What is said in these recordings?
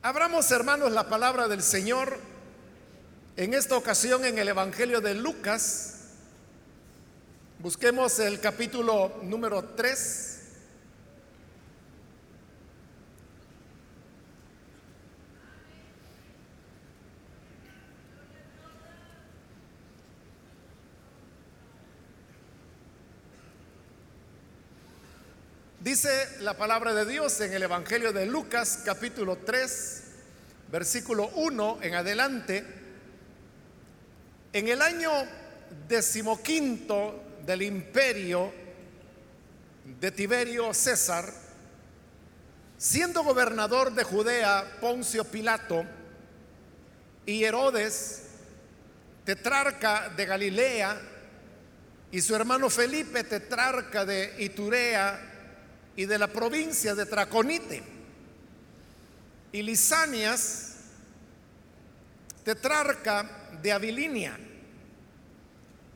Abramos, hermanos, la palabra del Señor en esta ocasión en el Evangelio de Lucas. Busquemos el capítulo número 3. Dice la palabra de Dios en el Evangelio de Lucas capítulo 3, versículo 1 en adelante. En el año decimoquinto del imperio de Tiberio César, siendo gobernador de Judea Poncio Pilato y Herodes, tetrarca de Galilea, y su hermano Felipe, tetrarca de Iturea, y de la provincia de Traconite. Y Lisanias, tetrarca de Abilinia.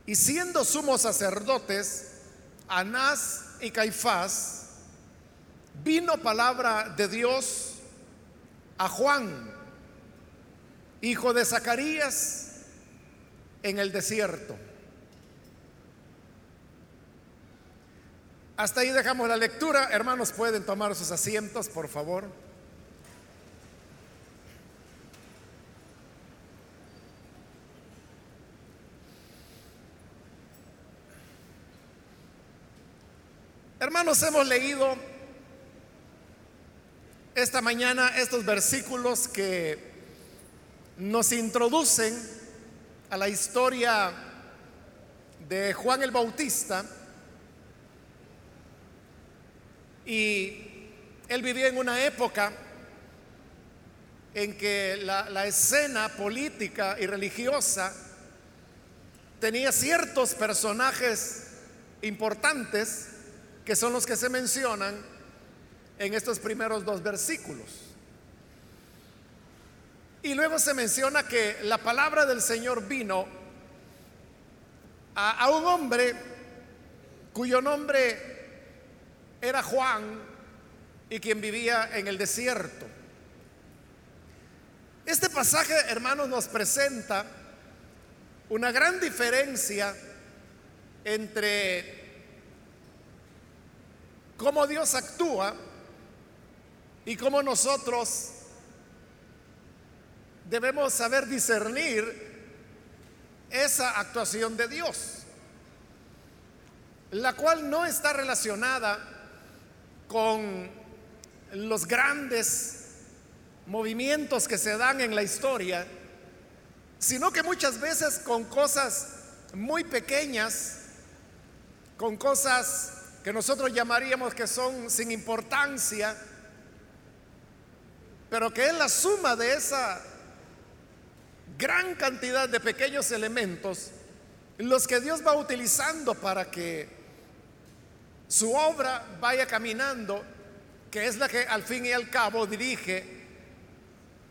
Y siendo sumos sacerdotes, Anás y Caifás, vino palabra de Dios a Juan, hijo de Zacarías, en el desierto Hasta ahí dejamos la lectura. Hermanos, pueden tomar sus asientos, por favor. Hermanos, hemos leído esta mañana estos versículos que nos introducen a la historia de Juan el Bautista y él vivía en una época en que la, escena política y religiosa tenía ciertos personajes importantes que son los que se mencionan en estos primeros dos versículos. Y luego se menciona que la palabra del Señor vino a un hombre cuyo nombre era Juan y quien vivía en el desierto. Este pasaje, hermanos, nos presenta una gran diferencia entre cómo Dios actúa y cómo nosotros debemos saber discernir esa actuación de Dios, la cual no está relacionada con los grandes movimientos que se dan en la historia, sino que muchas veces con cosas muy pequeñas, con cosas que nosotros llamaríamos que son sin importancia, pero que es la suma de esa gran cantidad de pequeños elementos los que Dios va utilizando para que su obra vaya caminando, que es la que al fin y al cabo dirige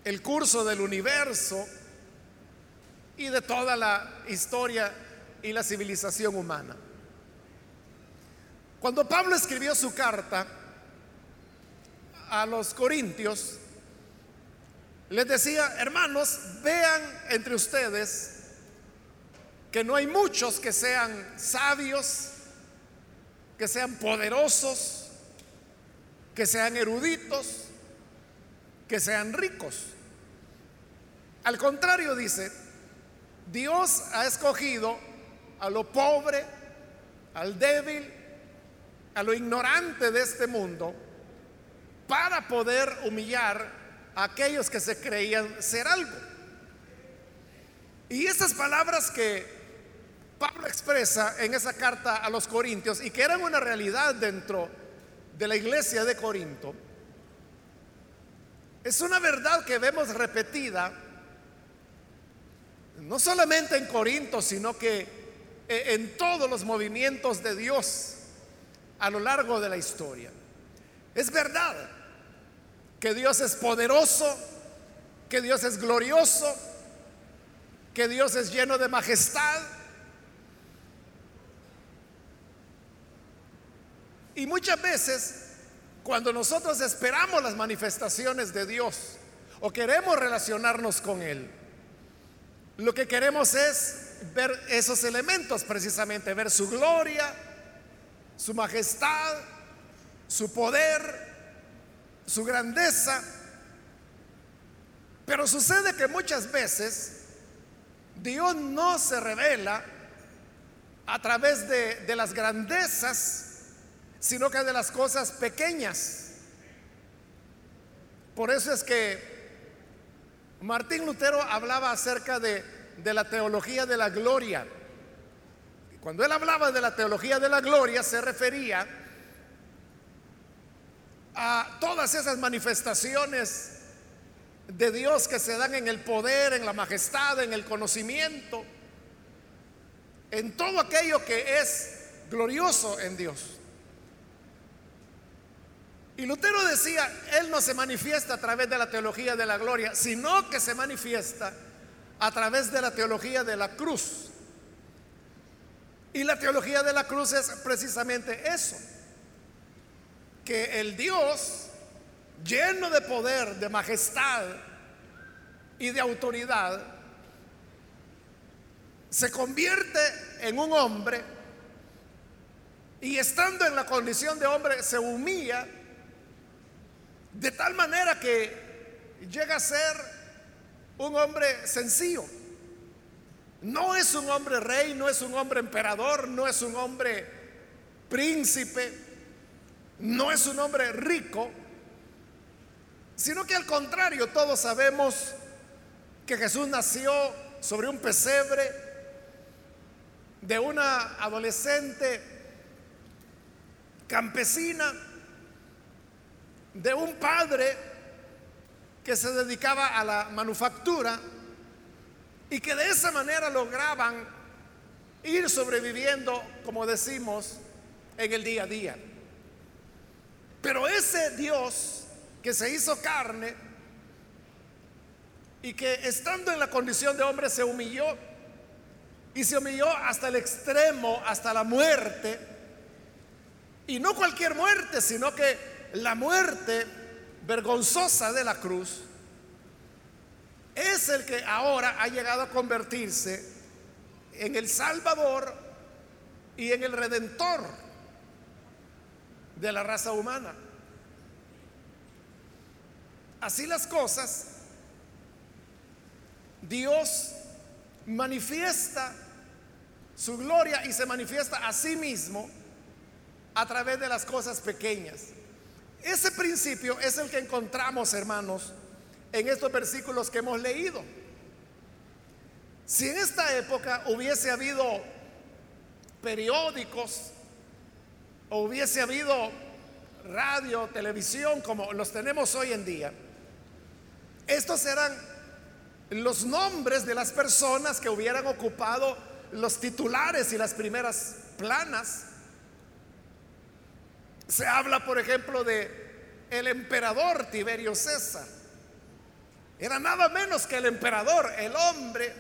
el curso del universo y de toda la historia y la civilización humana. Cuando Pablo escribió su carta a los corintios, les decía, hermanos, vean entre ustedes que no hay muchos que sean sabios, que sean poderosos, que sean eruditos, que sean ricos. Al contrario, dice, Dios ha escogido a lo pobre, al débil, a lo ignorante de este mundo, para poder humillar a aquellos que se creían ser algo. Y esas palabras que Pablo expresa en esa carta a los Corintios y que eran una realidad dentro de la iglesia de Corinto, es una verdad que vemos repetida no solamente en Corinto, sino que eh, en todos los movimientos de Dios a lo largo de la historia. Es verdad que Dios es poderoso, que Dios es glorioso, que Dios es lleno de majestad, Y muchas veces, cuando nosotros esperamos las manifestaciones de Dios, o queremos relacionarnos con Él, lo que queremos es ver esos elementos precisamente, ver su gloria, su majestad, su poder, su grandeza. Pero sucede que muchas veces Dios no se revela a través de, de, las grandezas, sino que de las cosas pequeñas. Por eso es que Martín Lutero hablaba acerca de, de la teología de la gloria. Cuando él hablaba de la teología de la gloria, se refería a todas esas manifestaciones de Dios que se dan en el poder, en la majestad, en el conocimiento, en todo aquello que es glorioso en Dios. Y Lutero decía, Él no se manifiesta a través de la teología de la gloria, sino que se manifiesta a través de la teología de la cruz. Y la teología de la cruz es precisamente eso, que el Dios lleno de poder, de majestad y de autoridad, se convierte en un hombre y estando en la condición de hombre se humilla de tal manera que llega a ser un hombre sencillo. No es un hombre rey, no es un hombre emperador, no es un hombre príncipe, no es un hombre rico, sino que al contrario, todos sabemos que Jesús nació sobre un pesebre de una adolescente campesina, de un padre que se dedicaba a la manufactura y que de esa manera lograban ir sobreviviendo, como decimos, en el día a día. Pero ese Dios que se hizo carne y que estando en la condición de hombre se humilló y se humilló hasta el extremo, hasta la muerte, y no cualquier muerte, sino que la muerte vergonzosa de la cruz, es el que ahora ha llegado a convertirse en el Salvador y en el Redentor de la raza humana. Así las cosas, Dios manifiesta su gloria y se manifiesta a sí mismo a través de las cosas pequeñas. Ese principio es el que encontramos, hermanos, en estos versículos que hemos leído. Si en esta época hubiese habido periódicos o hubiese habido radio, televisión como los tenemos hoy en día, estos eran los nombres de las personas que hubieran ocupado los titulares y las primeras planas. Se habla, por ejemplo, de el emperador Tiberio César era nada menos que el emperador, el hombre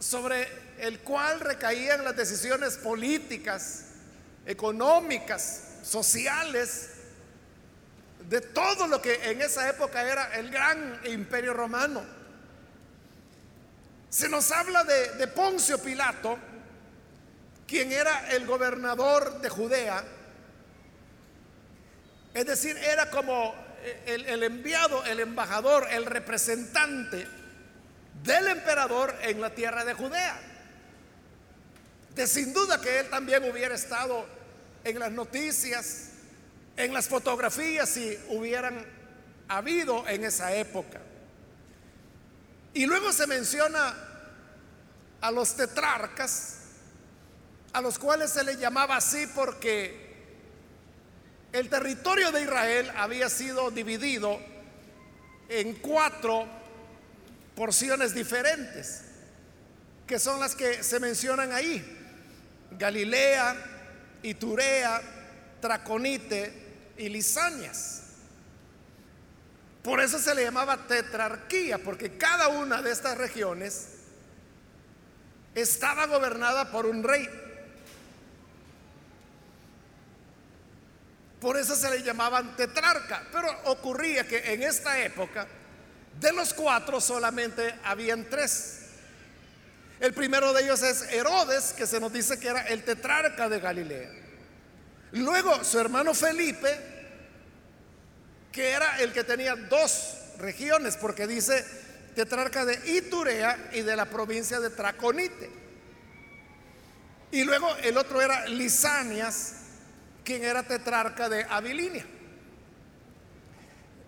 sobre el cual recaían las decisiones políticas, económicas, sociales, de todo lo que en esa época era el gran imperio romano. Se nos habla de, de Poncio Pilato, quien era el gobernador de Judea, es decir, era como el, enviado, el embajador, el representante del emperador en la tierra de Judea. De sin duda que él también hubiera estado en las noticias, en las fotografías si hubieran habido en esa época. Y luego se menciona a los tetrarcas, a los cuales se les llamaba así porque el territorio de Israel había sido dividido en cuatro porciones diferentes, que son las que se mencionan ahí. Galilea, Iturea, Traconite y Lisanias. Por eso se le llamaba tetrarquía, porque cada una de estas regiones estaba gobernada por un rey. Por eso se le llamaban tetrarca. Pero ocurría que en esta época, de los cuatro solamente habían tres. El primero de ellos es Herodes, que se nos dice que era el tetrarca de Galilea. Luego su hermano Felipe, que era el que tenía dos regiones, porque dice tetrarca de Iturea y de la provincia de Traconite. Y luego el otro era Lisanias, quien era tetrarca de Abilinia.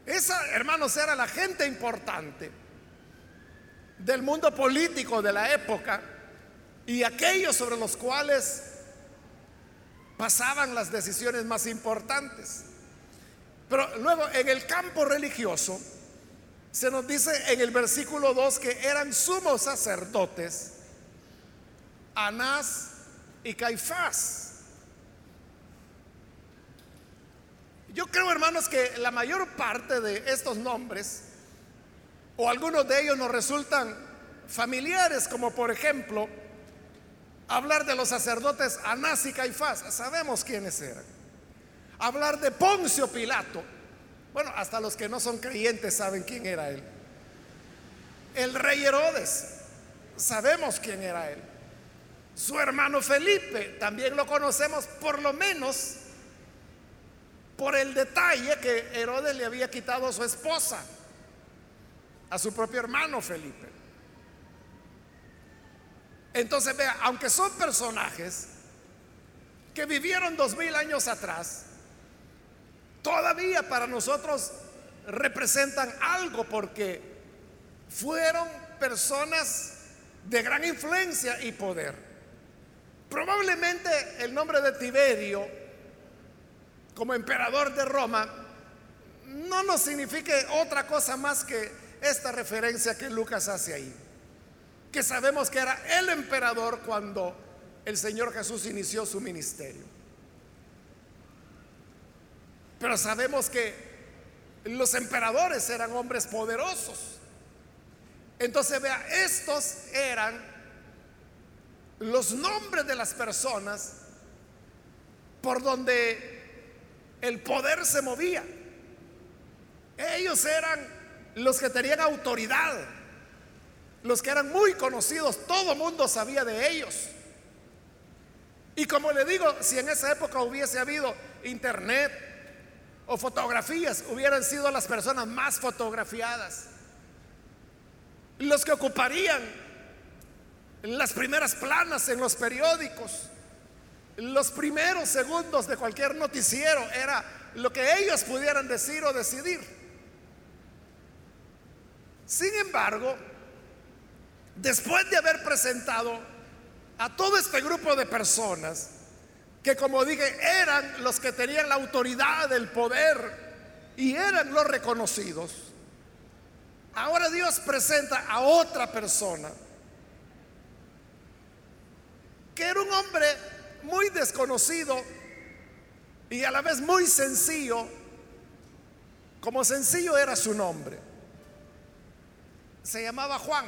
Esa, hermanos, era la gente importante del mundo político de la época y aquellos sobre los cuales pasaban las decisiones más importantes. Pero luego en el campo religioso se nos dice en el versículo 2 que eran sumos sacerdotes Anás y Caifás. Yo creo, hermanos, que la mayor parte de estos nombres, o algunos de ellos nos resultan familiares, como por ejemplo, hablar de los sacerdotes Anás y Caifás, sabemos quiénes eran. Hablar de Poncio Pilato, bueno, hasta los que no son creyentes saben quién era él. El rey Herodes, sabemos quién era él. Su hermano Felipe, también lo conocemos por lo menos por el detalle que Herodes le había quitado a su esposa, a su propio hermano Felipe. Entonces, vea, aunque son personajes que vivieron dos mil años atrás, todavía para nosotros representan algo porque fueron personas de gran influencia y poder. Probablemente el nombre de Tiberio como emperador de Roma no nos signifique otra cosa más que esta referencia que Lucas hace ahí. Que sabemos que era el emperador cuando el Señor Jesús inició su ministerio. Pero sabemos que los emperadores eran hombres poderosos. Entonces, vea, estos eran los nombres de las personas por donde el poder se movía. Ellos eran los que tenían autoridad, los que eran muy conocidos, todo mundo sabía de ellos. Y como le digo, si en esa época hubiese habido internet o fotografías, hubieran sido las personas más fotografiadas, los que ocuparían las primeras planas en los periódicos, los primeros segundos de cualquier noticiero era lo que ellos pudieran decir o decidir. Sin embargo, después de haber presentado a todo este grupo de personas, que como dije, eran los que tenían la autoridad, el poder y eran los reconocidos, ahora Dios presenta a otra persona, que era un hombre muy desconocido y a la vez muy sencillo, como sencillo era su nombre. Se llamaba Juan.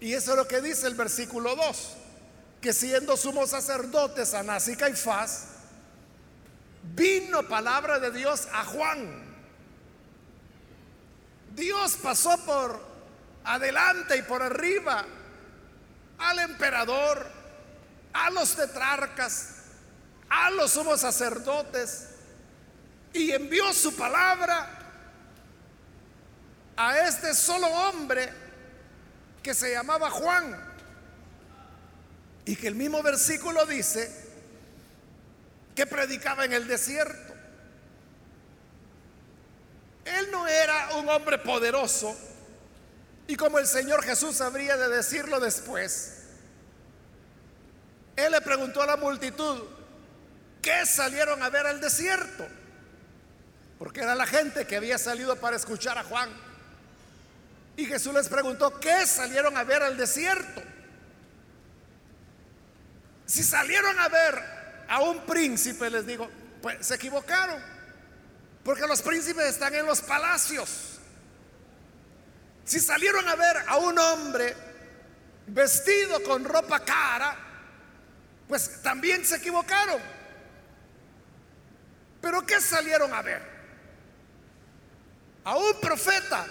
Y eso es lo que dice el versículo 2, que siendo sumos sacerdotes Anás y Caifás, vino palabra de Dios a Juan. Dios pasó por adelante y por arriba al emperador, a los tetrarcas, a los sumos sacerdotes, y envió su palabra a este solo hombre que se llamaba Juan. Y que el mismo versículo dice que predicaba en el desierto. Él no era un hombre poderoso y como el Señor Jesús habría de decirlo después, él le preguntó a la multitud, ¿qué salieron a ver al desierto? Porque era la gente que había salido para escuchar a Juan. Y Jesús les preguntó, ¿qué salieron a ver al desierto? Si salieron a ver a un príncipe, les digo, pues se equivocaron. Porque los príncipes están en los palacios. Si salieron a ver a un hombre vestido con ropa cara, pues también se equivocaron. ¿Pero qué salieron a ver? A un profeta.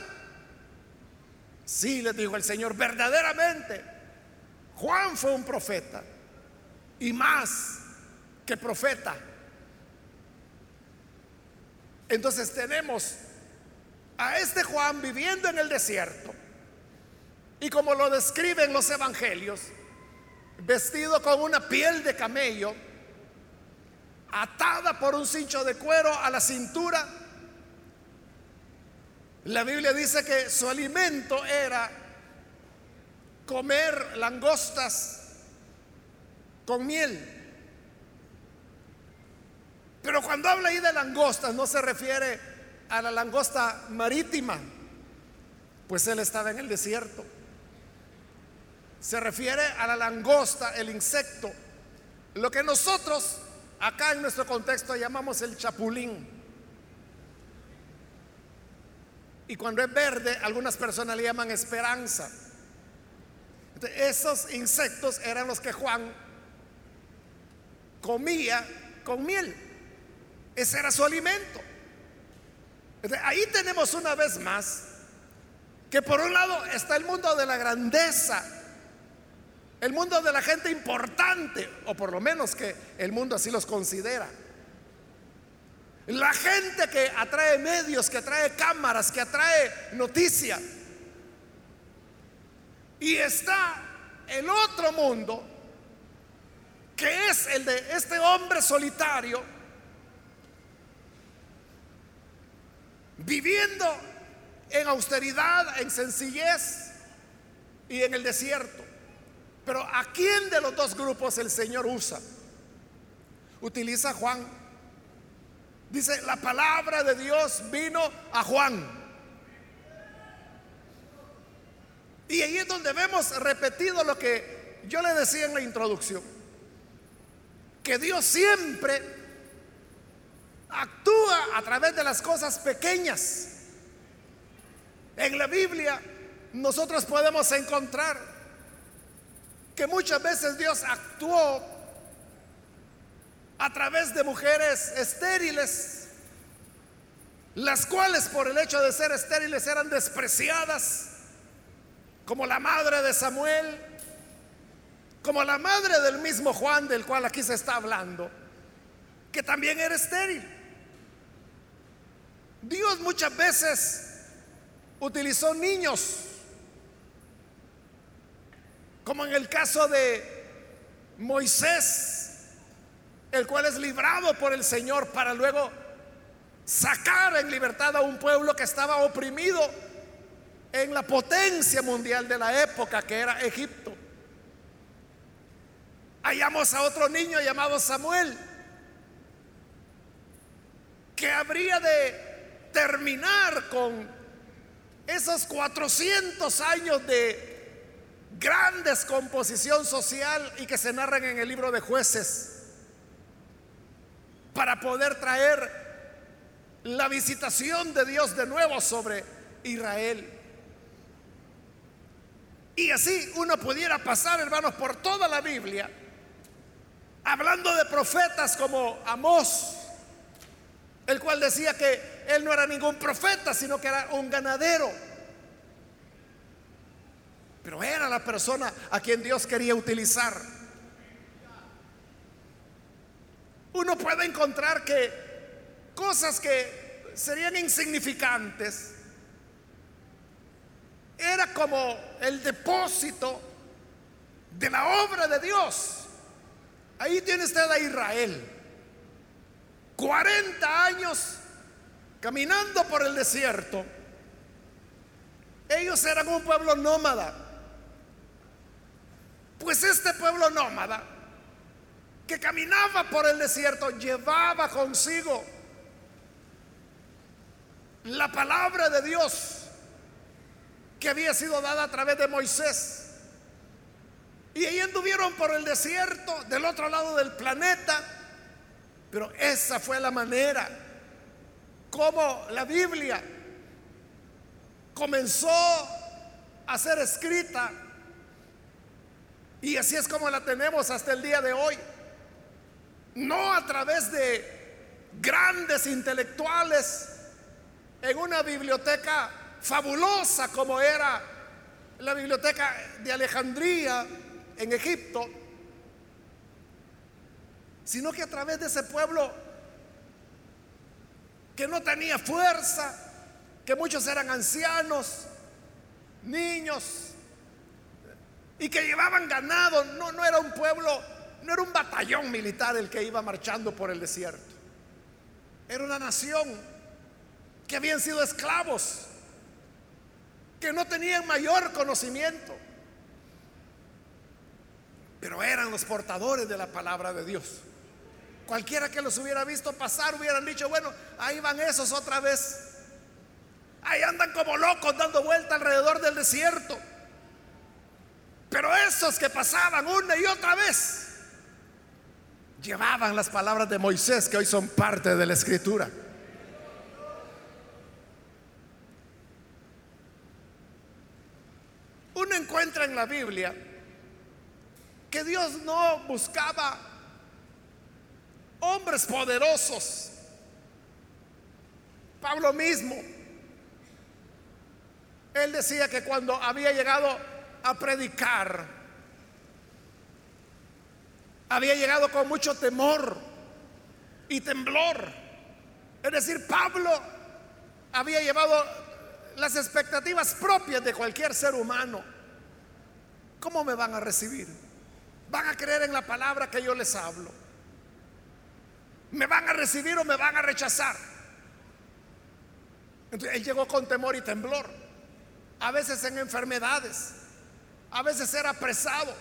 Sí, les dijo el Señor, verdaderamente. Juan fue un profeta. Y más que profeta. Entonces tenemos a este Juan viviendo en el desierto. Y como lo describen los evangelios, vestido con una piel de camello, atada por un cincho de cuero a la cintura. La Biblia dice que su alimento era comer langostas con miel. Pero cuando habla ahí de langostas no se refiere a la langosta marítima, pues él estaba en el desierto. Se refiere a la langosta, el insecto, lo que nosotros acá en nuestro contexto llamamos el chapulín. Y cuando es verde, algunas personas le llaman esperanza. esos insectos eran los que Juan comía con miel. Ese era su alimento. ahí tenemos una vez más que por un lado está el mundo de la grandeza, el mundo de la gente importante, o por lo menos que el mundo así los considera. La gente que atrae medios, que atrae cámaras, que atrae noticias. Y está el otro mundo, que es el de este hombre solitario viviendo en austeridad, en sencillez y en el desierto. Pero ¿a quién de los dos grupos el Señor usa? Utiliza Juan. Dice, la palabra de Dios vino a Juan. Y ahí es donde vemos repetido lo que yo le decía en la introducción. Que Dios siempre actúa a través de las cosas pequeñas. En la Biblia nosotros podemos encontrar que muchas veces Dios actuó a través de mujeres estériles, las cuales por el hecho de ser estériles eran despreciadas, como la madre de Samuel, como la madre del mismo Juan del cual aquí se está hablando, que también era estéril. Dios muchas veces utilizó niños, como en el caso de Moisés, el cual es librado por el Señor para luego sacar en libertad a un pueblo que estaba oprimido en la potencia mundial de la época que era Egipto. Hallamos a otro niño llamado Samuel, que habría de terminar con esos 400 años de gran descomposición social y que se narran en el libro de jueces para poder traer la visitación de Dios de nuevo sobre Israel. Y así uno pudiera pasar, hermanos, por toda la Biblia, hablando de profetas como Amós, el cual decía que él no era ningún profeta, sino que era un ganadero. Pero era la persona a quien Dios quería utilizar. Uno puede encontrar que cosas que serían insignificantes era como el depósito de la obra de Dios. Ahí tiene usted a Israel 40 años caminando por el desierto. Ellos eran un pueblo nómada. Pues este pueblo nómada que caminaba por el desierto llevaba consigo la palabra de Dios que había sido dada a través de Moisés. Y ahí anduvieron por el desierto del otro lado del planeta pero esa fue la manera como la Biblia comenzó a ser escrita. Y así es como la tenemos hasta el día de hoy. No a través de grandes intelectuales en una biblioteca fabulosa como era la biblioteca de Alejandría en Egipto, sino que a través de ese pueblo que no tenía fuerza, que muchos eran ancianos, niños, y que llevaban ganado, no, no era un pueblo, no era un batallón militar el que iba marchando por el desierto, era una nación que habían sido esclavos, que no tenían mayor conocimiento, pero eran los portadores de la palabra de Dios. Cualquiera que los hubiera visto pasar hubieran dicho, bueno, ahí van esos otra vez. Ahí andan como locos dando vuelta alrededor del desierto. Pero esos que pasaban una y otra vez llevaban las palabras de Moisés que hoy son parte de la escritura. Uno encuentra en la Biblia que Dios no buscaba hombres poderosos. Pablo mismo, él decía que cuando había llegado a predicar, había llegado con mucho temor y temblor. Es decir, Pablo había llevado las expectativas propias de cualquier ser humano. ¿Cómo me van a recibir? ¿Van a creer en la palabra que yo les hablo? ¿Me van a recibir o me van a rechazar? Entonces él llegó con temor y temblor, a veces en enfermedades, a veces era apresado,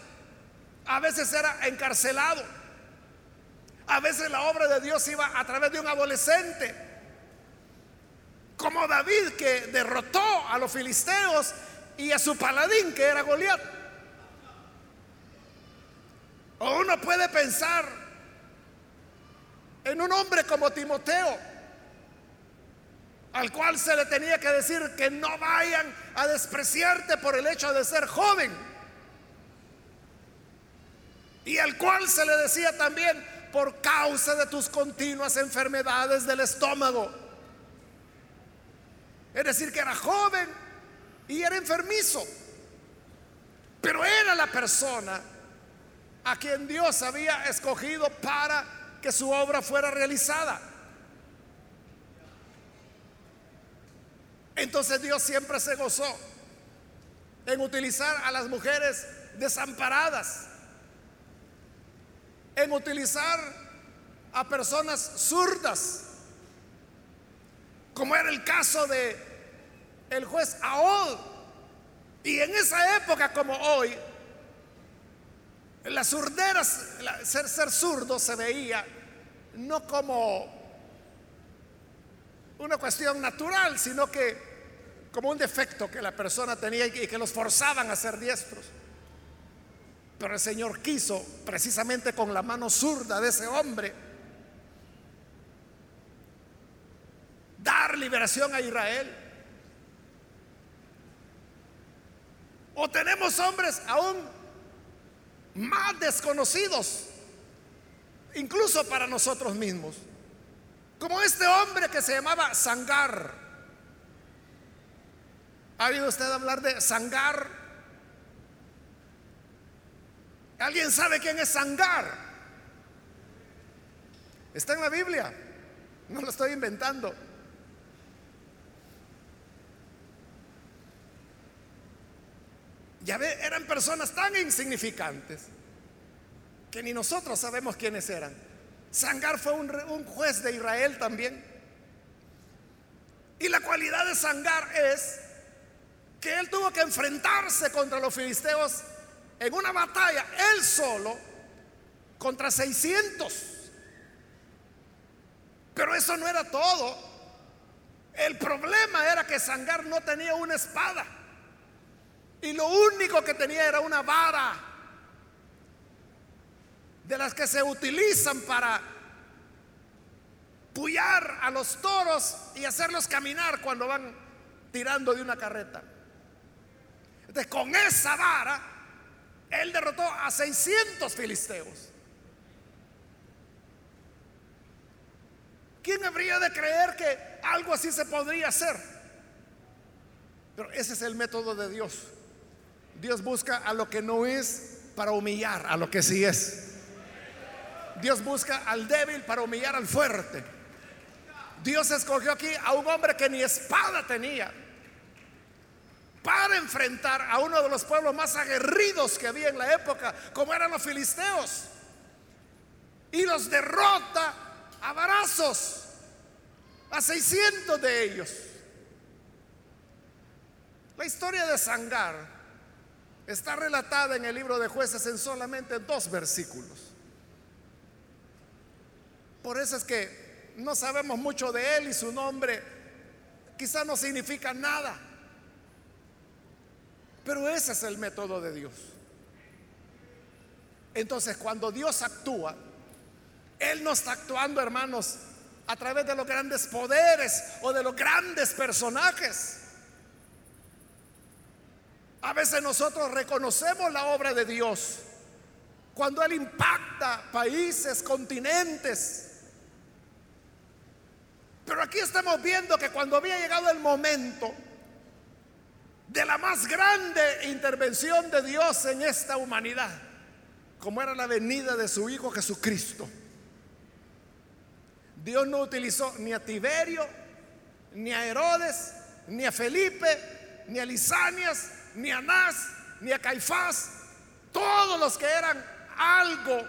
a veces era encarcelado, a veces la obra de Dios iba a través de un adolescente, como David que derrotó a los filisteos y a su paladín que era Goliat. O uno puede pensar en un hombre como Timoteo, al cual se le tenía que decir que no vayan a despreciarte por el hecho de ser joven. Y al cual se le decía también por causa de tus continuas enfermedades del estómago. Es decir, que era joven y era enfermizo. Pero era la persona a quien Dios había escogido para que su obra fuera realizada. Entonces Dios siempre se gozó en utilizar a las mujeres desamparadas, en utilizar a personas zurdas, como era el caso de el juez Aod. Y en esa época como hoy, las surderas, ser, ser zurdo se veía no como una cuestión natural, sino que como un defecto que la persona tenía y que los forzaban a ser diestros. Pero el Señor quiso, precisamente con la mano zurda de ese hombre, dar liberación a Israel. O tenemos hombres aún más desconocidos, incluso para nosotros mismos, como este hombre que se llamaba Sangar. ¿Ha oído usted hablar de Sangar? ¿Alguien sabe quién es Sangar? Está en la Biblia, no lo estoy inventando. Ya ve, eran personas tan insignificantes que ni nosotros sabemos quiénes eran. Sangar fue un, un, juez de Israel también. Y la cualidad de Sangar es que él tuvo que enfrentarse contra los filisteos en una batalla, él solo, contra 600. Pero eso no era todo. El problema era que Sangar no tenía una espada. Y lo único que tenía era una vara de las que se utilizan para pullar a los toros y hacerlos caminar cuando van tirando de una carreta. Entonces, con esa vara, él derrotó a 600 filisteos. ¿Quién habría de creer que algo así se podría hacer? Pero ese es el método de Dios. Dios busca a lo que no es para humillar a lo que sí es. Dios busca al débil para humillar al fuerte. Dios escogió aquí a un hombre que ni espada tenía para enfrentar a uno de los pueblos más aguerridos que había en la época, como eran los filisteos. Y los derrota a varazos, a 600 de ellos. La historia de Sangar está relatada en el libro de jueces en solamente dos versículos. Por eso es que no sabemos mucho de él y su nombre quizá no significa nada. Pero ese es el método de Dios. Entonces, cuando Dios actúa, Él no está actuando, hermanos, a través de los grandes poderes o de los grandes personajes. A veces nosotros reconocemos la obra de Dios cuando Él impacta países, continentes. Pero aquí estamos viendo que cuando había llegado el momento de la más grande intervención de Dios en esta humanidad, como era la venida de su Hijo Jesucristo. Dios no utilizó ni a Tiberio, ni a Herodes, ni a Felipe, ni a Lisanias, ni a Anás, ni a Caifás, todos los que eran algo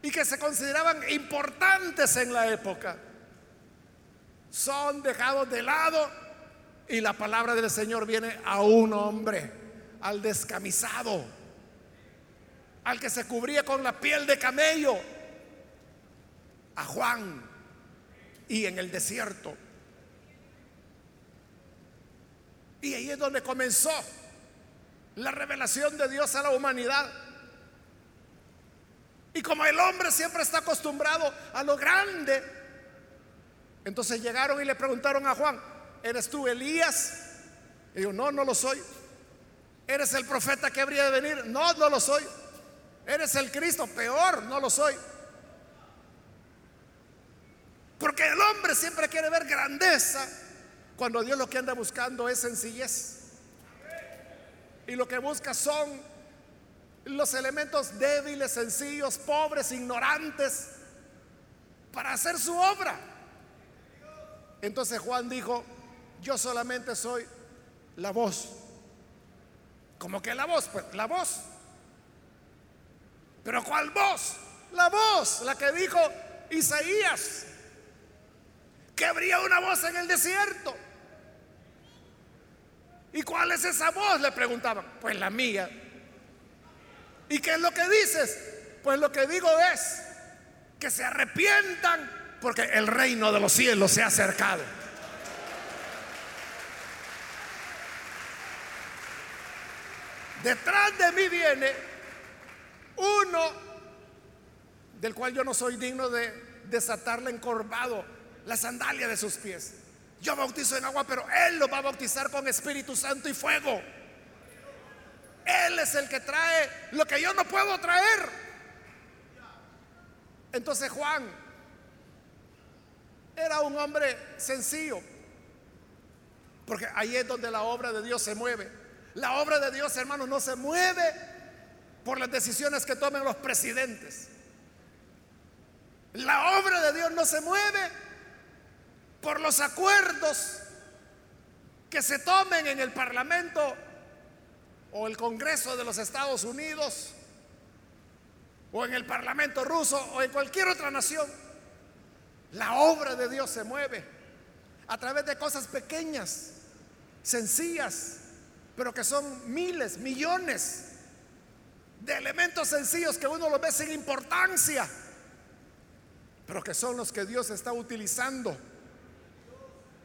y que se consideraban importantes en la época, son dejados de lado y la palabra del Señor viene a un hombre, al descamisado, al que se cubría con la piel de camello, a Juan, y en el desierto. Y ahí es donde comenzó la revelación de Dios a la humanidad. Y como el hombre siempre está acostumbrado a lo grande, entonces llegaron y le preguntaron a Juan, ¿Eres tú Elías? Y yo, no, no lo soy. ¿Eres el profeta que habría de venir? No, no lo soy. ¿Eres el Cristo? Peor, no lo soy. Porque el hombre siempre quiere ver grandeza cuando Dios lo que anda buscando es sencillez. Y lo que busca son los elementos débiles, sencillos, pobres, ignorantes, para hacer su obra. Entonces Juan dijo, yo solamente soy la voz. Como que la voz, pues la voz. Pero ¿cuál voz? La voz, la que dijo Isaías, que habría una voz en el desierto. ¿Y cuál es esa voz? Le preguntaban. Pues la mía. ¿Y qué es lo que dices? Pues lo que digo es que se arrepientan porque el reino de los cielos se ha acercado. Detrás de mí viene uno del cual yo no soy digno de desatarle encorvado la sandalia de sus pies. Yo bautizo en agua, pero Él lo va a bautizar con Espíritu Santo y fuego. Él es el que trae lo que yo no puedo traer. Entonces Juan era un hombre sencillo, porque ahí es donde la obra de Dios se mueve. La obra de Dios, hermanos, no se mueve por las decisiones que tomen los presidentes. La obra de Dios no se mueve por los acuerdos que se tomen en el Parlamento o el Congreso de los Estados Unidos o en el Parlamento ruso o en cualquier otra nación. La obra de Dios se mueve a través de cosas pequeñas, sencillas, pero que son miles, millones de elementos sencillos que uno los ve sin importancia, pero que son los que Dios está utilizando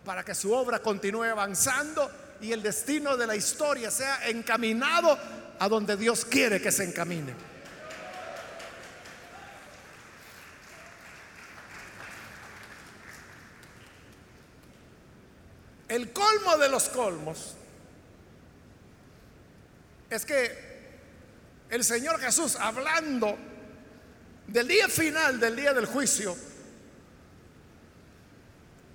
para que su obra continúe avanzando y el destino de la historia sea encaminado a donde Dios quiere que se encamine. El colmo de los colmos es que el Señor Jesús, hablando del día final, del día del juicio,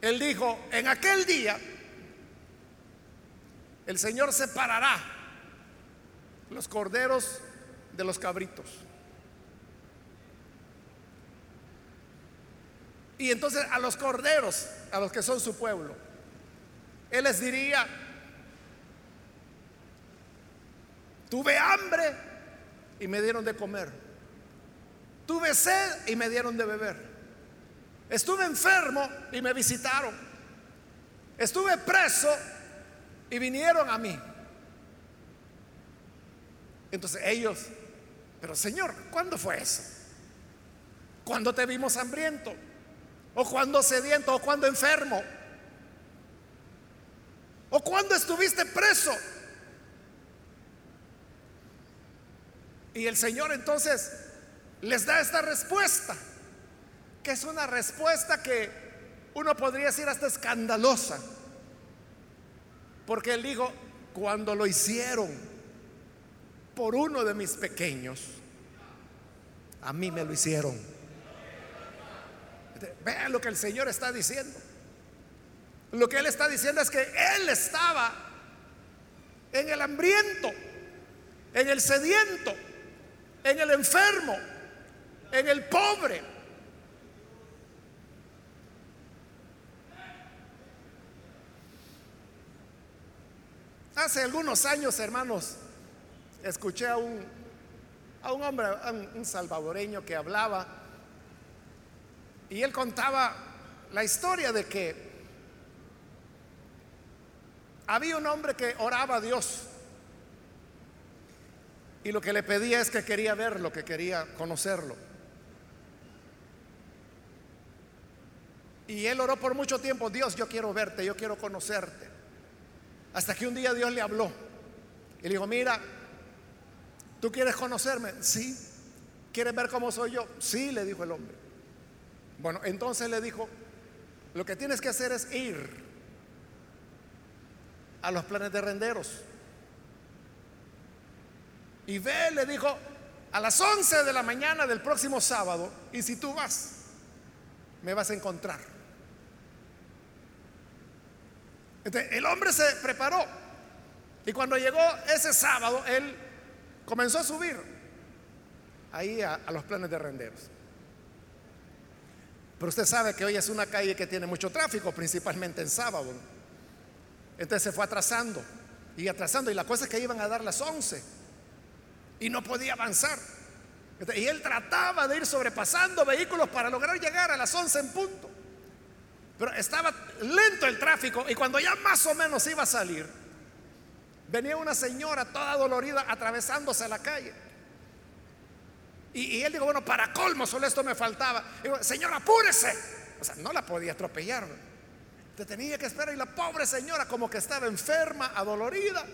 Él dijo, en aquel día el Señor separará los corderos de los cabritos. Y entonces a los corderos, a los que son su pueblo, Él les diría, tuve hambre y me dieron de comer. Tuve sed y me dieron de beber. Estuve enfermo y me visitaron. Estuve preso y vinieron a mí. Entonces ellos, pero Señor, ¿cuándo fue eso? ¿Cuándo te vimos hambriento? ¿O cuando sediento? ¿O cuando enfermo? ¿O cuando estuviste preso? Y el Señor entonces les da esta respuesta, que es una respuesta que uno podría decir hasta escandalosa. Porque Él dijo, cuando lo hicieron por uno de mis pequeños, a mí me lo hicieron. Vean lo que el Señor está diciendo. Lo que Él está diciendo es que Él estaba en el hambriento, en el sediento, en el enfermo, en el pobre. Hace algunos años, hermanos, escuché a un, a un hombre, un salvadoreño que hablaba y él contaba la historia de que había un hombre que oraba a Dios y lo que le pedía es que quería verlo, que quería conocerlo. Y él oró por mucho tiempo, Dios, yo quiero verte, yo quiero conocerte. Hasta que un día Dios le habló y le dijo, mira, ¿tú quieres conocerme? Sí. ¿Quieres ver cómo soy yo? Sí, le dijo el hombre. Bueno, entonces le dijo, lo que tienes que hacer es ir a los planes de renderos. Y ve, le dijo, a las 11 de la mañana del próximo sábado, y si tú vas, me vas a encontrar. Entonces, el hombre se preparó. Y cuando llegó ese sábado, él comenzó a subir ahí a, a los planes de renderos. Pero usted sabe que hoy es una calle que tiene mucho tráfico, principalmente en sábado. Entonces se fue atrasando y atrasando. Y la cosa es que iban a dar las 11 y no podía avanzar. Y él trataba de ir sobrepasando vehículos para lograr llegar a las 11 en punto. Pero estaba lento el tráfico y cuando ya más o menos iba a salir, venía una señora toda dolorida atravesándose la calle. Y, él dijo, bueno, para colmo, solo esto me faltaba. Digo, señora, apúrese. O sea, no la podía atropellar. Te tenía que esperar y la pobre señora como que estaba enferma, adolorida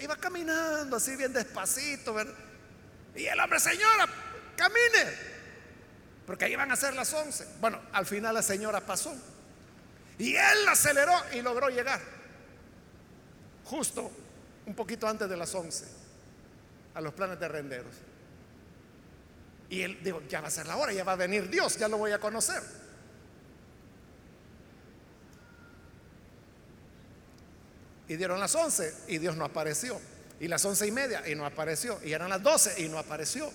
iba caminando así bien despacito, Y el hombre, señora, camine. Porque ahí van a ser las 11. Bueno, al final la señora pasó. Y él aceleró y logró llegar. Justo un poquito antes de las 11. A los planes de renderos. Y él dijo, ya va a ser la hora, ya va a venir Dios, ya lo voy a conocer. Y dieron las 11 y Dios no apareció. Y las once y media y no apareció. Y eran las 12 y no apareció.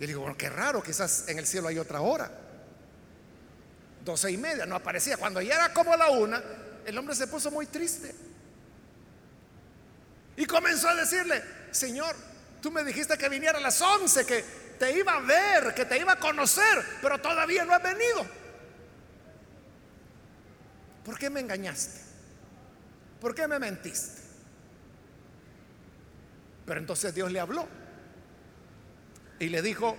Y digo, bueno, qué raro, quizás en el cielo hay otra hora. Doce y media, no aparecía. Cuando ya era como la una, el hombre se puso muy triste. Y comenzó a decirle, Señor, tú me dijiste que viniera a las 11, que te iba a ver, que te iba a conocer, pero todavía no has venido. ¿Por qué me engañaste? ¿Por qué me mentiste? Pero entonces Dios le habló y le dijo,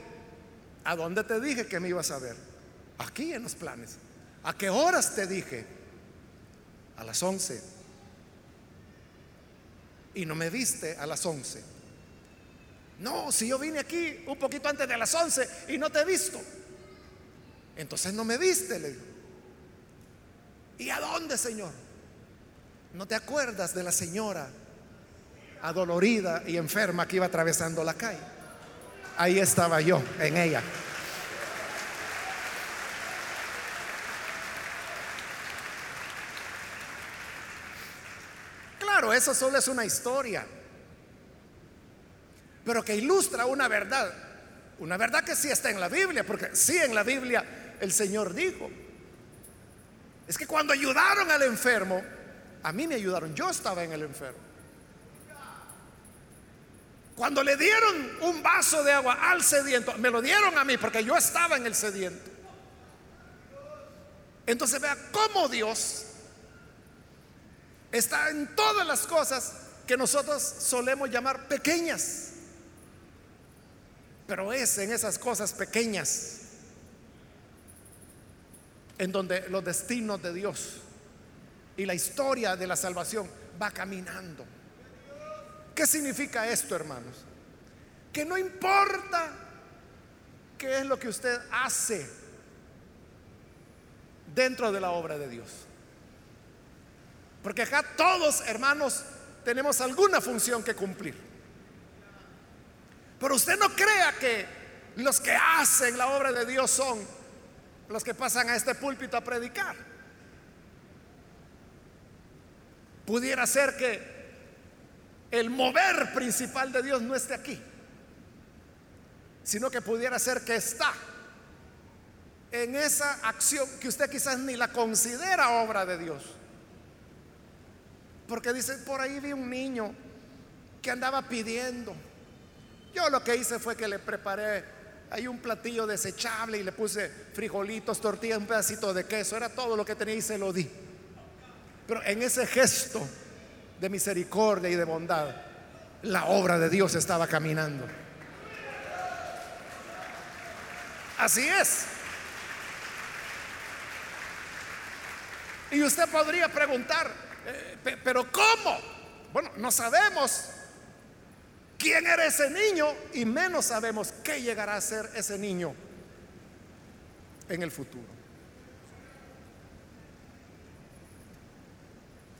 ¿a dónde te dije que me ibas a ver? Aquí en los planes. ¿A qué horas te dije? A las once. Y no me viste a las once. No, si yo vine aquí un poquito antes de las once y no te he visto. Entonces no me viste, le dijo. ¿Y a dónde, Señor? ¿No te acuerdas de la señora adolorida y enferma que iba atravesando la calle? Ahí estaba yo, en ella. Claro, eso solo es una historia, pero que ilustra una verdad, una verdad que sí está en la Biblia, porque sí en la Biblia el Señor dijo, es que cuando ayudaron al enfermo, a mí me ayudaron, yo estaba en el enfermo. Cuando le dieron un vaso de agua al sediento, me lo dieron a mí porque yo estaba en el sediento. Entonces vea cómo Dios está en todas las cosas que nosotros solemos llamar pequeñas. Pero es en esas cosas pequeñas en donde los destinos de Dios y la historia de la salvación va caminando. ¿Qué significa esto, hermanos? Que no importa qué es lo que usted hace dentro de la obra de Dios. Porque acá todos, hermanos, tenemos alguna función que cumplir. Pero usted no crea que los que hacen la obra de Dios son los que pasan a este púlpito a predicar. Pudiera ser que el mover principal de Dios no esté aquí, sino que pudiera ser que está en esa acción que usted quizás ni la considera obra de Dios. Porque dice, por ahí vi un niño que andaba pidiendo. Yo lo que hice fue que le preparé ahí un platillo desechable y le puse frijolitos, tortillas, un pedacito de queso. Era todo lo que tenía y se lo di. Pero en ese gesto de misericordia y de bondad, la obra de Dios estaba caminando. Así es. Y usted podría preguntar, eh, pero ¿cómo? Bueno, no sabemos quién era ese niño y menos sabemos qué llegará a ser ese niño en el futuro.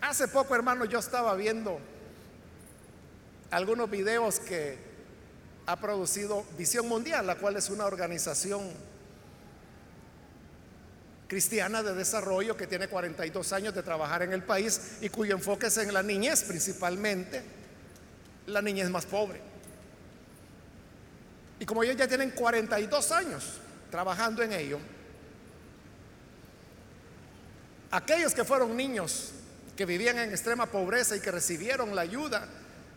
Hace poco, hermano, yo estaba viendo algunos videos que ha producido Visión Mundial, la cual es una organización cristiana de desarrollo que tiene 42 años de trabajar en el país y cuyo enfoque es en la niñez principalmente, la niñez más pobre. Y como ellos ya tienen 42 años trabajando en ello, aquellos que fueron niños que vivían en extrema pobreza y que recibieron la ayuda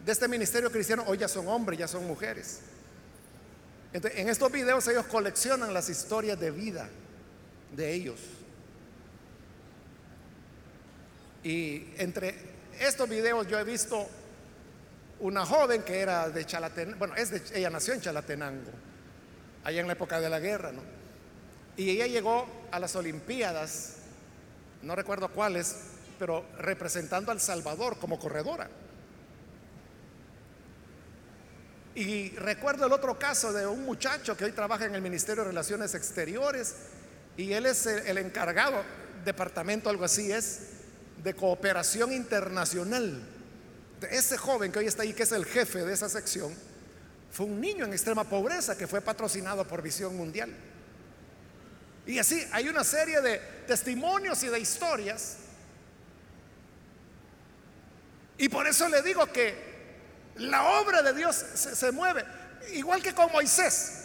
de este ministerio cristiano, hoy ya son hombres, ya son mujeres. en estos videos ellos coleccionan las historias de vida de ellos. Y entre estos videos yo he visto una joven que era de Chalatenango, bueno, es ella nació en Chalatenango, allá en la época de la guerra, ¿no? Y ella llegó a las Olimpiadas, no recuerdo cuáles, pero representando al Salvador como corredora. Y recuerdo el otro caso de un muchacho que hoy trabaja en el Ministerio de Relaciones Exteriores y él es el, encargado, departamento algo así es, de cooperación internacional. ese joven que hoy está ahí, que es el jefe de esa sección, fue un niño en extrema pobreza que fue patrocinado por Visión Mundial. Y así hay una serie de testimonios y de historias y por eso le digo que la obra de Dios se, mueve, igual que con Moisés.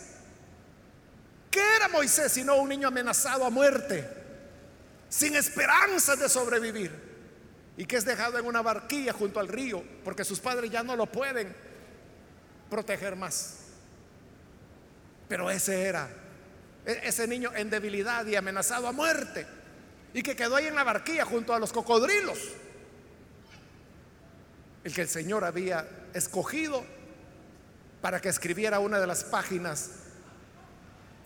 ¿Qué era Moisés sino un niño amenazado a muerte, sin esperanzas de sobrevivir? Y que es dejado en una barquilla junto al río, porque sus padres ya no lo pueden proteger más. Pero ese era, e, ese niño en debilidad y amenazado a muerte, y que quedó ahí en la barquilla junto a los cocodrilos el que el Señor había escogido para que escribiera una de las páginas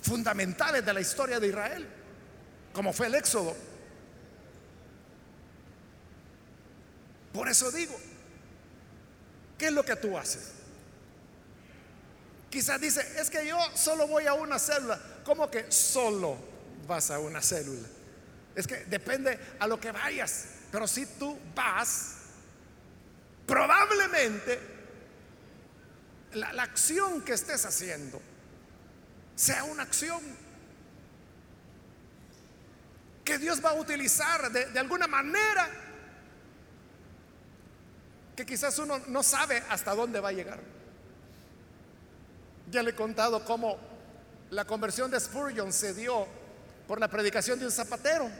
fundamentales de la historia de Israel, como fue el Éxodo. Por eso digo, ¿qué es lo que tú haces? Quizás dice, es que yo solo voy a una célula. ¿Cómo que solo vas a una célula? Es que depende a lo que vayas. Pero si tú vas, probablemente la, acción que estés haciendo sea una acción que Dios va a utilizar de, alguna manera que quizás uno no sabe hasta dónde va a llegar. Ya le he contado cómo la conversión de Spurgeon se dio por la predicación de un zapatero,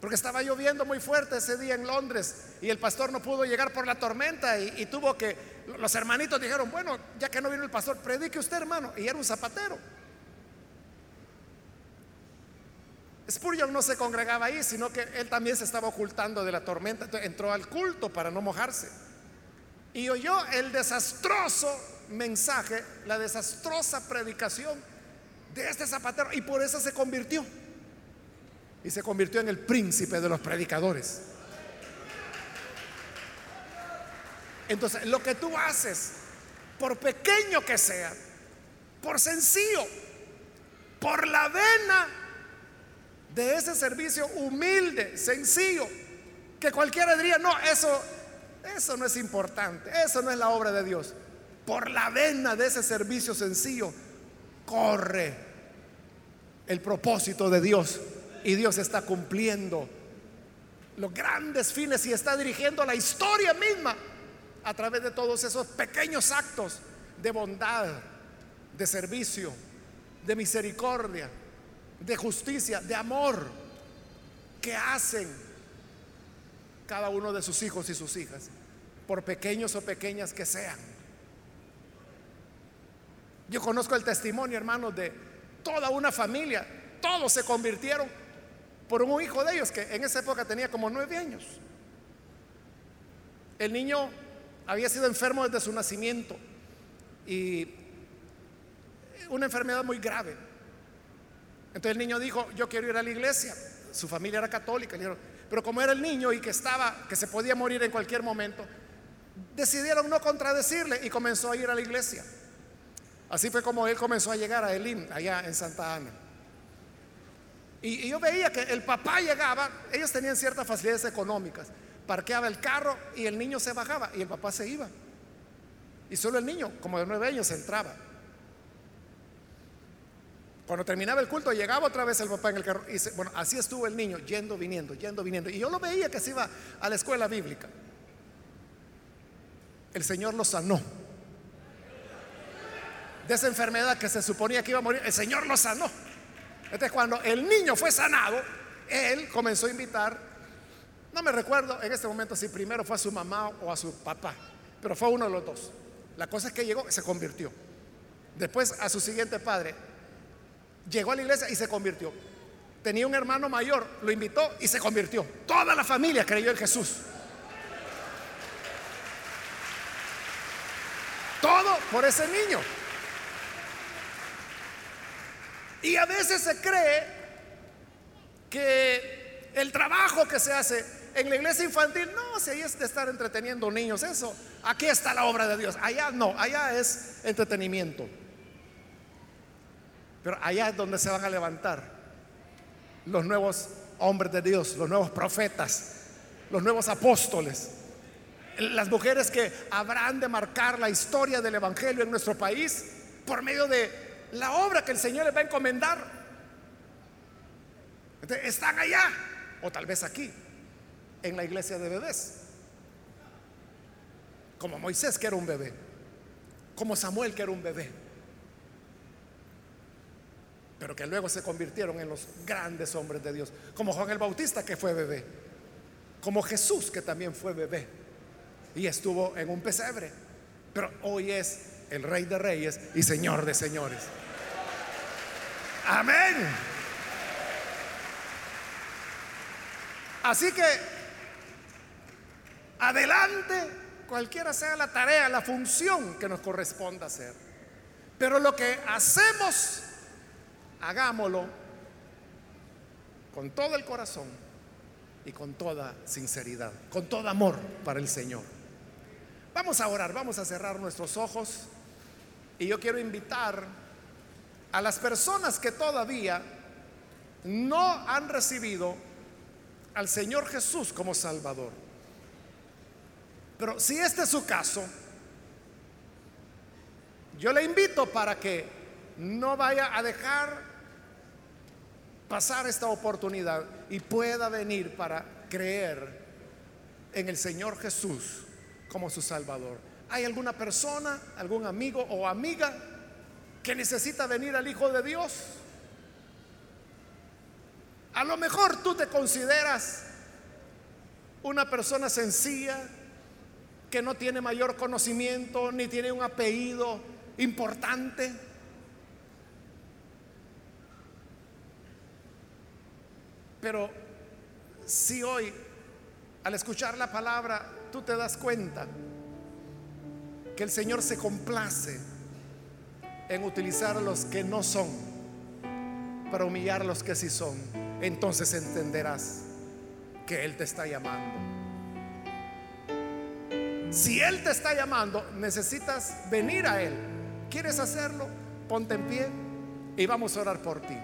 porque estaba lloviendo muy fuerte ese día en Londres y el pastor no pudo llegar por la tormenta y, tuvo que, los hermanitos dijeron, bueno, ya que no vino el pastor, predique usted hermano, y era un zapatero. Spurgeon no se congregaba ahí, sino que él también se estaba ocultando de la tormenta, entonces entró al culto para no mojarse. Y oyó el desastroso mensaje, la desastrosa predicación de este zapatero, y por eso se convirtió. Y se convirtió en el príncipe de los predicadores. Entonces, lo que tú haces, por pequeño que sea, por sencillo, por la vena de ese servicio humilde, sencillo, que cualquiera diría, no, eso, eso no es importante, eso no es la obra de Dios. Por la vena de ese servicio sencillo, corre el propósito de Dios y Dios está cumpliendo los grandes fines y está dirigiendo la historia misma a través de todos esos pequeños actos de bondad, de servicio, de misericordia, de justicia, de amor que hacen cada uno de sus hijos y sus hijas, por pequeños o pequeñas que sean. Yo conozco el testimonio, hermanos, de toda una familia. Todos se convirtieron por un hijo de ellos que en esa época tenía como nueve años. El niño había sido enfermo desde su nacimiento y una enfermedad muy grave. Entonces el niño dijo, yo quiero ir a la iglesia. Su familia era católica, pero como era el niño y que estaba, que se podía morir en cualquier momento, decidieron no contradecirle y comenzó a ir a la iglesia. Así fue como él comenzó a llegar a Elim, allá en Santa Ana. Y, yo veía que el papá llegaba, ellos tenían ciertas facilidades económicas, parqueaba el carro y el niño se bajaba y el papá se iba. Y solo el niño, como de nueve años, entraba. Cuando terminaba el culto, llegaba otra vez el papá en el carro. Y bueno, así estuvo el niño, yendo, viniendo, yendo, viniendo. Y yo lo veía que se iba a la escuela bíblica. El Señor lo sanó. De esa enfermedad que se suponía que iba a morir, el Señor lo sanó. Entonces, cuando el niño fue sanado, él comenzó a invitar. No me recuerdo en este momento si primero fue a su mamá o a su papá, pero fue uno de los dos. La cosa es que llegó, se convirtió. Después a su siguiente padre, Llegó a la iglesia y se convirtió. Tenía un hermano mayor, lo invitó y se convirtió. Toda la familia creyó en Jesús. Todo por ese niño. Y a veces se cree que el trabajo que se hace en la iglesia infantil, no, si ahí es de estar entreteniendo niños, eso, aquí está la obra de Dios. Allá no, allá es entretenimiento. Pero allá es donde se van a levantar los nuevos hombres de Dios, los nuevos profetas, los nuevos apóstoles. Las mujeres que habrán de marcar la historia del Evangelio en nuestro país por medio de la obra que el Señor les va a encomendar. están allá, o tal vez aquí, en la iglesia de bebés. Como Moisés que era un bebé, como Samuel que era un bebé. Pero que luego se convirtieron en los grandes hombres de Dios, como Juan el Bautista que fue bebé, como Jesús que también fue bebé. Y estuvo en un pesebre, pero hoy es el rey de reyes y señor de señores. Amén. Así que adelante, cualquiera sea la tarea, la función que nos corresponda hacer. Pero lo que hacemos hagámoslo con todo el corazón y con toda sinceridad, con todo amor para el Señor. Vamos a orar, vamos a cerrar nuestros ojos y yo quiero invitar a las personas que todavía no han recibido al Señor Jesús como Salvador. Pero si este es su caso, yo le invito para que no vaya a dejar pasar esta oportunidad y pueda venir para creer en el Señor Jesús como su Salvador. ¿Hay alguna persona, algún amigo o amiga que necesita venir al Hijo de Dios? A lo mejor tú te consideras una persona sencilla, que no tiene mayor conocimiento, ni tiene un apellido importante. Pero si hoy, al escuchar la palabra, tú te das cuenta que el Señor se complace en utilizar a los que no son para humillar a los que sí son, entonces entenderás que Él te está llamando. Si Él te está llamando, necesitas venir a Él. ¿Quieres hacerlo? Ponte en pie y vamos a orar por ti.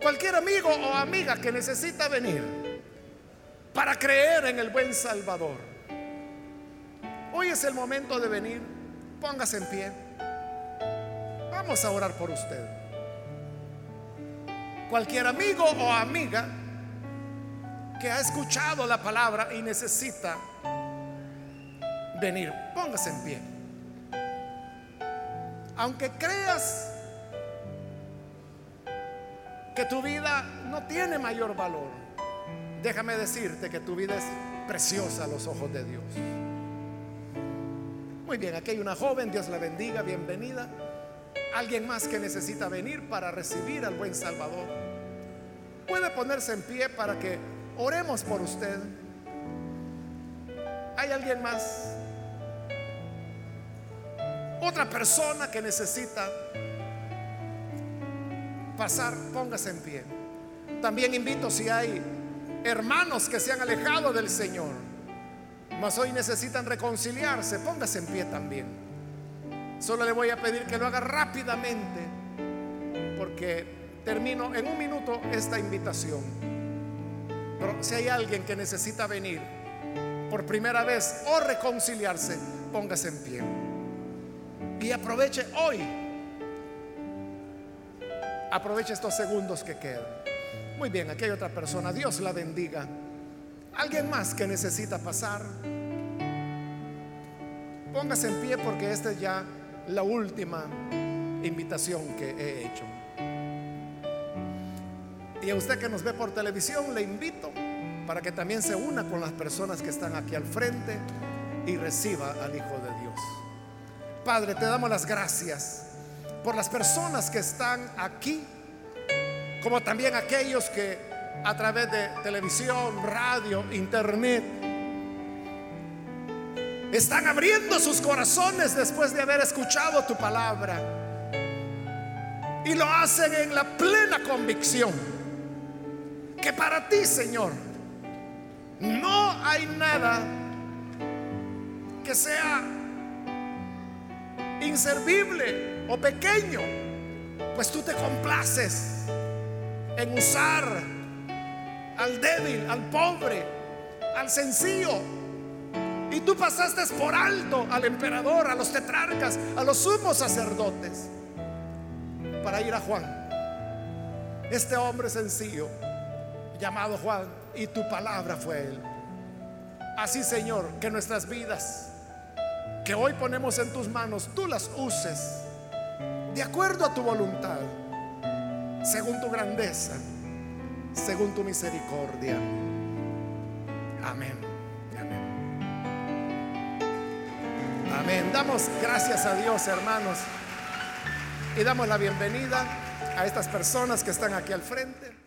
Cualquier amigo o amiga que necesita venir para creer en el buen Salvador. Hoy es el momento de venir. Póngase en pie. Vamos a orar por usted. Cualquier amigo o amiga que ha escuchado la palabra y necesita venir, póngase en pie. Aunque creas que tu vida no tiene mayor valor, déjame decirte que tu vida es preciosa a los ojos de Dios. Muy bien, aquí hay una joven, Dios la bendiga, bienvenida. Alguien más que necesita venir para recibir al buen Salvador. Puede ponerse en pie para que oremos por usted. ¿Hay alguien más? Otra persona que necesita pasar, póngase en pie. También invito si hay hermanos que se han alejado del Señor, mas hoy necesitan reconciliarse, póngase en pie también. Solo le voy a pedir que lo haga rápidamente, porque termino en un minuto esta invitación. Pero si hay alguien que necesita venir por primera vez o reconciliarse, póngase en pie. Y aproveche hoy. Aproveche estos segundos que quedan. Muy bien, aquí hay otra persona. Dios la bendiga. Alguien más que necesita pasar. Póngase en pie porque esta es ya la última invitación que he hecho. Y a usted que nos ve por televisión, le invito para que también se una con las personas que están aquí al frente y reciba al Hijo de Dios. Padre, te damos las gracias por las personas que están aquí, como también aquellos que a través de televisión, radio, internet, están abriendo sus corazones después de haber escuchado tu palabra. Y lo hacen en la plena convicción que para ti, Señor, no hay nada que sea inservible o pequeño, pues tú te complaces en usar al débil, al pobre, al sencillo. Y tú pasaste por alto al emperador, a los tetrarcas, a los sumos sacerdotes, para ir a Juan, este hombre sencillo llamado Juan, y tu palabra fue él. Así, Señor, que nuestras vidas que hoy ponemos en tus manos, tú las uses de acuerdo a tu voluntad, según tu grandeza, según tu misericordia. Amén. Amén. Amén. Damos gracias a Dios, hermanos, y damos la bienvenida a estas personas que están aquí al frente.